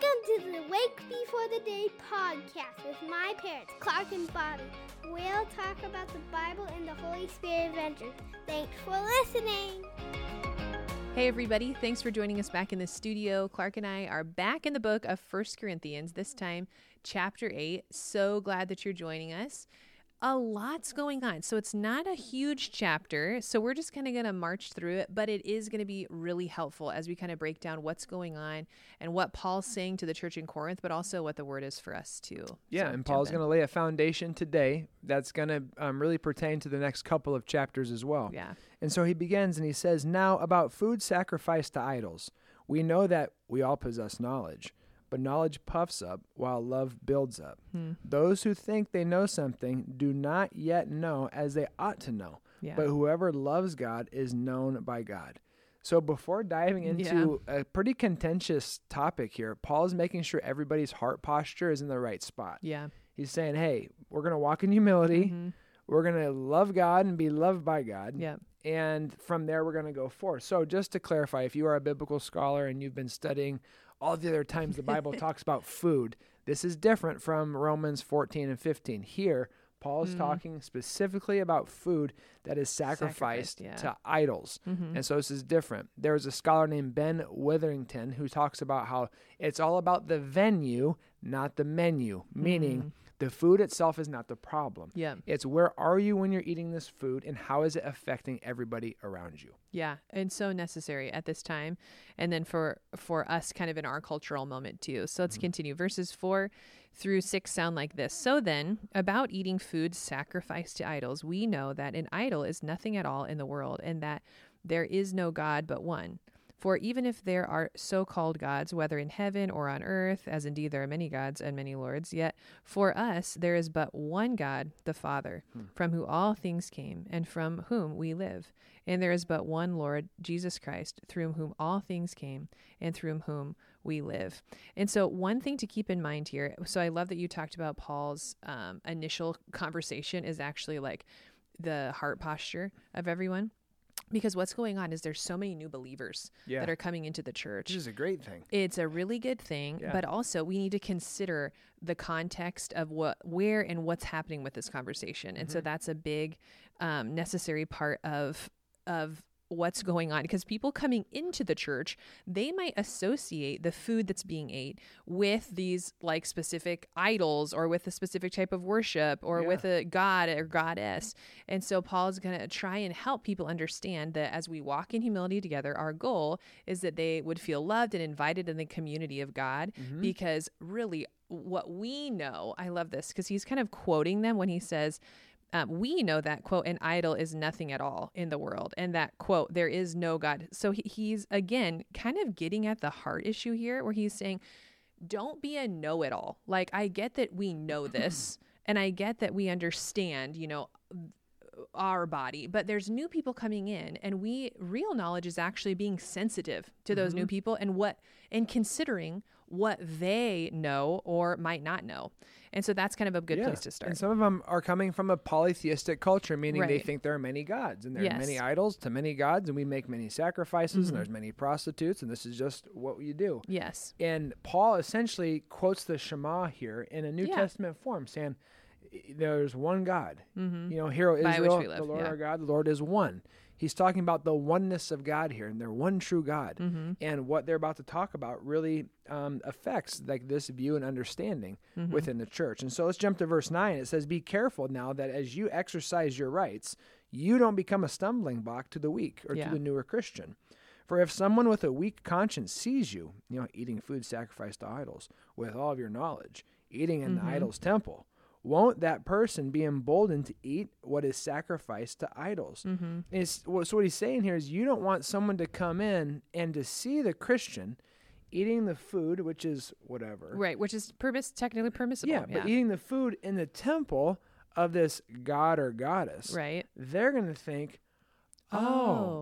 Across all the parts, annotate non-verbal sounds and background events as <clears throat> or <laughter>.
Welcome to the Wake Before the Day podcast with my parents, Clark and Bobbie. We'll talk about the Bible and the Holy Spirit adventures. Thanks for listening. Hey, everybody. Thanks for joining us back in the studio. Clark and I are back in the book of First Corinthians, this time, chapter 8. So glad that you're joining us a lot's going on. So it's not a huge chapter. So we're just kind of going to march through it, but it is going to be really helpful as we kind of break down what's going on and what Paul's saying to the church in Corinth, but also what the word is for us too. Yeah, so and Paul's going to lay a foundation today that's going to um, really pertain to the next couple of chapters as well. Yeah. And so he begins and he says, Now about food sacrificed to idols, we know that we all possess knowledge but knowledge puffs up while love builds up. Hmm. Those who think they know something do not yet know as they ought to know. Yeah. But whoever loves God is known by God. So before diving into yeah. a pretty contentious topic here, Paul is making sure everybody's heart posture is in the right spot. Yeah. He's saying, "Hey, we're going to walk in humility. Mm-hmm. We're going to love God and be loved by God." Yeah. And from there we're going to go forth. So just to clarify, if you are a biblical scholar and you've been studying all the other times the Bible <laughs> talks about food. This is different from Romans 14 and 15. Here, Paul is mm. talking specifically about food that is sacrificed, sacrificed yeah. to idols. Mm-hmm. And so this is different. There's a scholar named Ben Witherington who talks about how it's all about the venue, not the menu, meaning mm. The food itself is not the problem. Yeah. It's where are you when you're eating this food and how is it affecting everybody around you? Yeah, and so necessary at this time and then for for us kind of in our cultural moment too. So let's mm-hmm. continue. Verses 4 through 6 sound like this. So then, about eating food sacrificed to idols, we know that an idol is nothing at all in the world and that there is no God but one. For even if there are so called gods, whether in heaven or on earth, as indeed there are many gods and many lords, yet for us there is but one God, the Father, hmm. from whom all things came, and from whom we live. And there is but one Lord, Jesus Christ, through whom all things came, and through whom we live. And so, one thing to keep in mind here so I love that you talked about Paul's um, initial conversation is actually like the heart posture of everyone because what's going on is there's so many new believers yeah. that are coming into the church. Which is a great thing. It's a really good thing, yeah. but also we need to consider the context of what, where, and what's happening with this conversation, and mm-hmm. so that's a big, um, necessary part of of what's going on because people coming into the church they might associate the food that's being ate with these like specific idols or with a specific type of worship or yeah. with a god or goddess and so paul is going to try and help people understand that as we walk in humility together our goal is that they would feel loved and invited in the community of god mm-hmm. because really what we know i love this because he's kind of quoting them when he says um, we know that quote an idol is nothing at all in the world and that quote there is no god so he, he's again kind of getting at the heart issue here where he's saying don't be a know-it-all like i get that we know <clears throat> this and i get that we understand you know our body, but there's new people coming in, and we real knowledge is actually being sensitive to those mm-hmm. new people and what and considering what they know or might not know. And so that's kind of a good yeah. place to start. And some of them are coming from a polytheistic culture, meaning right. they think there are many gods and there yes. are many idols to many gods, and we make many sacrifices, mm-hmm. and there's many prostitutes, and this is just what we do. Yes. And Paul essentially quotes the Shema hear in a New yeah. Testament form, saying, there's one God. Mm-hmm. You know, here Israel, the Lord yeah. our God, the Lord is one he's talking about the oneness of God here, and they're one true God. Mm-hmm. And what they're about to talk about really um, affects like this view and understanding mm-hmm. within the church. And so let's jump to verse nine. It says, "Be careful now that as you exercise your rights, you don't become a stumbling block to the weak or yeah. to the newer Christian." For if someone with a weak conscience sees you, you know, eating food sacrificed to idols with all of your knowledge, eating in mm-hmm. the idol's temple, won't that person be emboldened to eat what is sacrificed to idols? Mm-hmm. so what he's saying here is you don't want someone to come in and to see the Christian eating the food, which is whatever, right? Which is permiss- technically permissible. Yeah, yeah, but eating the food in the temple of this god or goddess, right? They're going to think. Oh,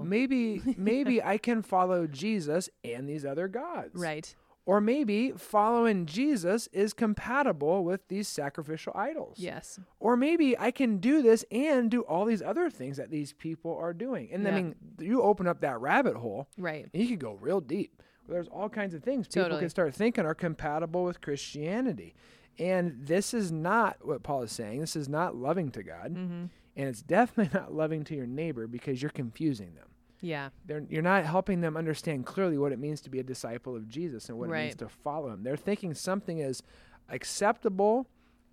oh, maybe <laughs> maybe I can follow Jesus and these other gods. Right Or maybe following Jesus is compatible with these sacrificial idols. Yes. Or maybe I can do this and do all these other things that these people are doing. And yeah. I mean, you open up that rabbit hole. Right. And you can go real deep. There's all kinds of things people totally. can start thinking are compatible with Christianity. And this is not what Paul is saying. This is not loving to God. Mm-hmm. And it's definitely <laughs> not loving to your neighbor because you're confusing them. Yeah. They're, you're not helping them understand clearly what it means to be a disciple of Jesus and what right. it means to follow him. They're thinking something is acceptable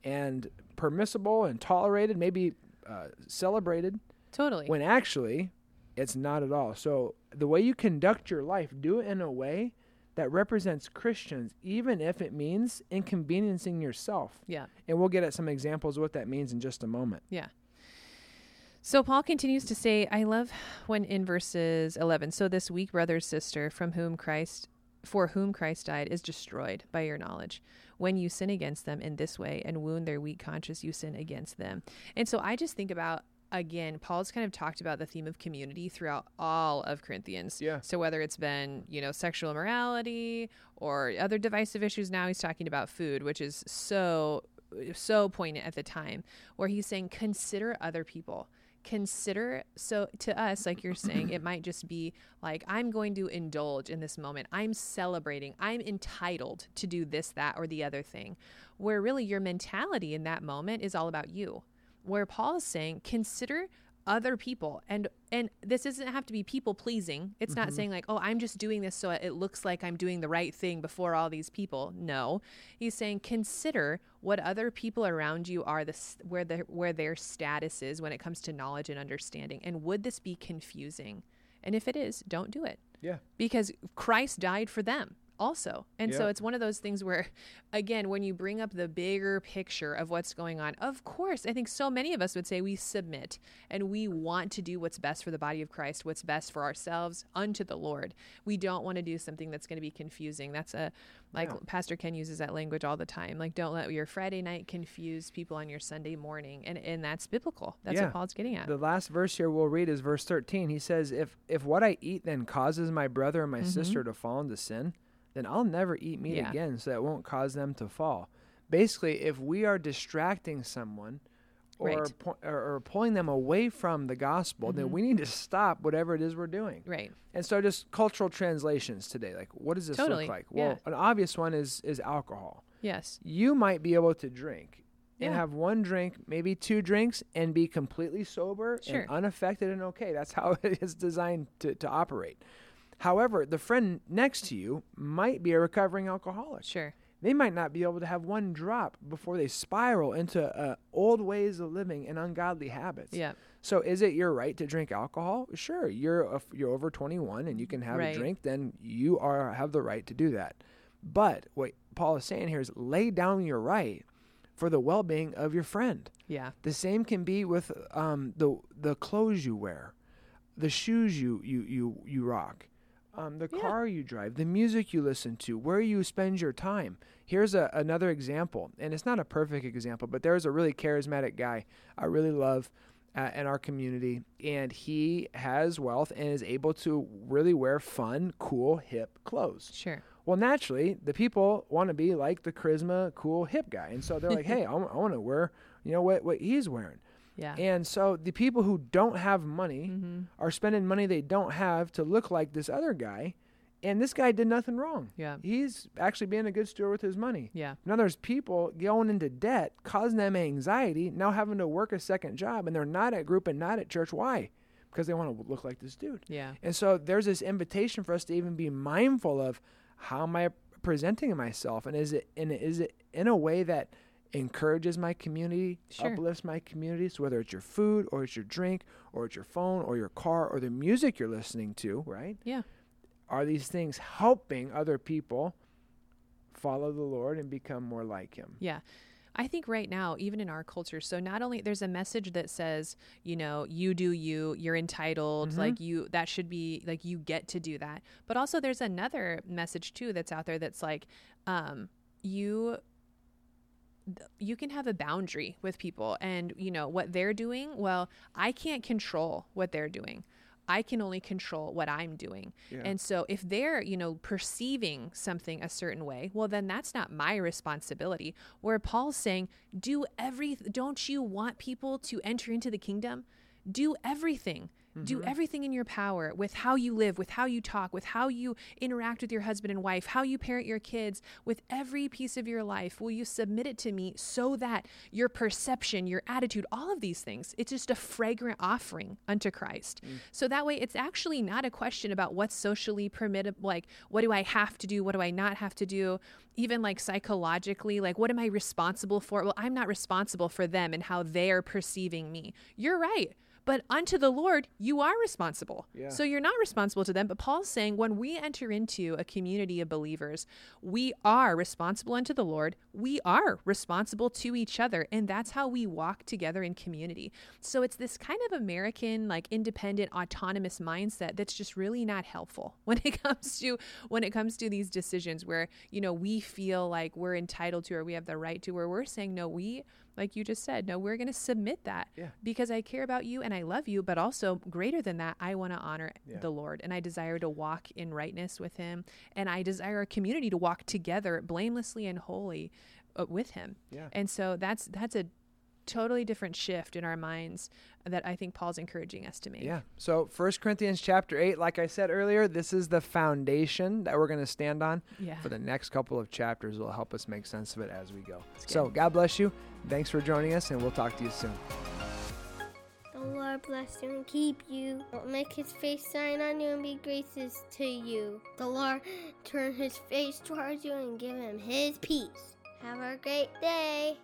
and permissible and tolerated, maybe uh, celebrated. Totally. When actually, it's not at all. So the way you conduct your life, do it in a way that represents Christians, even if it means inconveniencing yourself. Yeah. And we'll get at some examples of what that means in just a moment. Yeah. So Paul continues to say, I love when in verses 11, so this weak brother sister from whom Christ for whom Christ died is destroyed by your knowledge. When you sin against them in this way and wound their weak conscience, you sin against them. And so I just think about again, Paul's kind of talked about the theme of community throughout all of Corinthians. Yeah. So whether it's been, you know, sexual immorality or other divisive issues, now he's talking about food, which is so so poignant at the time, where he's saying, consider other people consider so to us like you're saying it might just be like i'm going to indulge in this moment. I'm celebrating. I'm entitled to do this that or the other thing. Where really your mentality in that moment is all about you. Where Paul is saying, consider other people. And and this doesn't have to be people pleasing. It's mm-hmm. not saying like oh i'm just doing this so it looks like i'm doing the right thing before all these people. No. He's saying consider what other people around you are this where the where their status is when it comes to knowledge and understanding. And would this be confusing? And if it is don't do it. Yeah. Because christ died for them also. And yep. so it's one of those things where, <laughs> again, when you bring up the bigger picture of what's going on, of course, I think so many of us would say we submit and we want to do what's best for the body of Christ, what's best for ourselves unto the Lord. We don't want to do something that's going to be confusing. That's a, like yeah. Pastor Ken uses that language all the time. Like, don't let your Friday night confuse people on your Sunday morning. And, and that's biblical. That's yeah. what Paul's getting at. The last verse here we'll read is verse 13. He says, If, if what I eat then causes my brother or my mm-hmm. sister to fall into sin, then I'll never eat meat yeah. again so that won't cause them to fall. Basically, if we are distracting someone or, right. po- or, or, pulling them away from the gospel, mm-hmm. then we need to stop whatever it is we're doing. Right. And so just cultural translations today, like what does this totally. look like? Well, yeah. an obvious one is is alcohol. Yes. You might be able to drink and have one drink, maybe two drinks, and be completely sober sure. and unaffected and okay. That's how <laughs> it is designed to, to operate. However, the friend next to you might be a recovering alcoholic. Sure. They might not be able to have one drop before they spiral into uh, old ways of living and ungodly habits. Yeah. So, is it your right to drink alcohol? Sure, you're a, you're over 21 and you can have right. a drink. Then you are have the right to do that. But what Paul is saying here is lay down your right for the well-being of your friend. Yeah. The same can be with um, the the clothes you wear, the shoes you you you you rock um, the yeah. car you drive, the music you listen to, where you spend your time. Here's a, another example, and it's not a perfect example, but there's a really charismatic guy I really love uh, in our community, and he has wealth and is able to really wear fun, cool, hip clothes. Sure. Well, naturally, the people want to be like the charisma, cool, hip guy, and so they're like, <laughs> "Hey, I, w- I want to wear, you know, what what he's wearing." Yeah. And so the people who don't have money mm-hmm. are spending money they don't have to look like this other guy. And this guy did nothing wrong. Yeah. He's actually being a good steward with his money. Yeah. Now there's people going into debt, causing them anxiety, now having to work a second job, and they're not at group and not at church. Why? Because they want to look like this dude. Yeah. And so there's this invitation for us to even be mindful of how am I presenting myself, and is it and is it in a way that encourages my community, sure. uplifts my community. So whether it's your food or it's your drink or it's your phone or your car or the music you're listening to, right? Yeah. Are these things helping other people follow the Lord and become more like him? Yeah. I think right now, even in our culture, so not only there's a message that says, you know, you do you, you're entitled, mm-hmm. like you, that should be like you get to do that. But also there's another message too that's out there that's like, um, you you can have a boundary with people and you know what they're doing well i can't control what they're doing I can only control what I'm doing. Yeah. And so if they're, you know, perceiving something a certain way, well then that's not my responsibility. Where Paul's saying, do every don't you want people to enter into the kingdom? Do everything Mm-hmm. Do everything in your power with how you live, with how you talk, with how you interact with your husband and wife, how you parent your kids, with every piece of your life. Will you submit it to me so that your perception, your attitude, all of these things, it's just a fragrant offering unto Christ. Mm. So that way, it's actually not a question about what's socially permitted, like, what do I have to do? What do I not have to do? Even like psychologically, like, what am I responsible for? Well, I'm not responsible for them and how they are perceiving me. You're right. But unto the Lord, you are responsible. Yeah. So you're not responsible to them. But Paul's saying when we enter into a community of believers, we are responsible unto the Lord. We are responsible to each other. And that's how we walk together in community. So it's this kind of American, like independent, autonomous mindset that's just really not helpful <laughs> when it comes to when it comes to these decisions where, you know, we feel like we're entitled to or we have the right to, where we're saying, no, we like you just said, no, we're going to submit that yeah. because I care about you and I love you, but also greater than that, I want to honor yeah. the Lord and I desire to walk in rightness with Him and I desire a community to walk together blamelessly and holy uh, with Him. Yeah. And so that's that's a totally different shift in our minds that I think Paul's encouraging us to make. Yeah. So First Corinthians chapter 8, like I said earlier, this is the foundation that we're going to stand on yeah. for the next couple of chapters will help us make sense of it as we go. So God bless you. Thanks for joining us and we'll talk to you soon. The Lord bless you and keep you. Don't make his face shine on you and be gracious to you. The Lord turn his face towards you and give him his peace. Have a great day.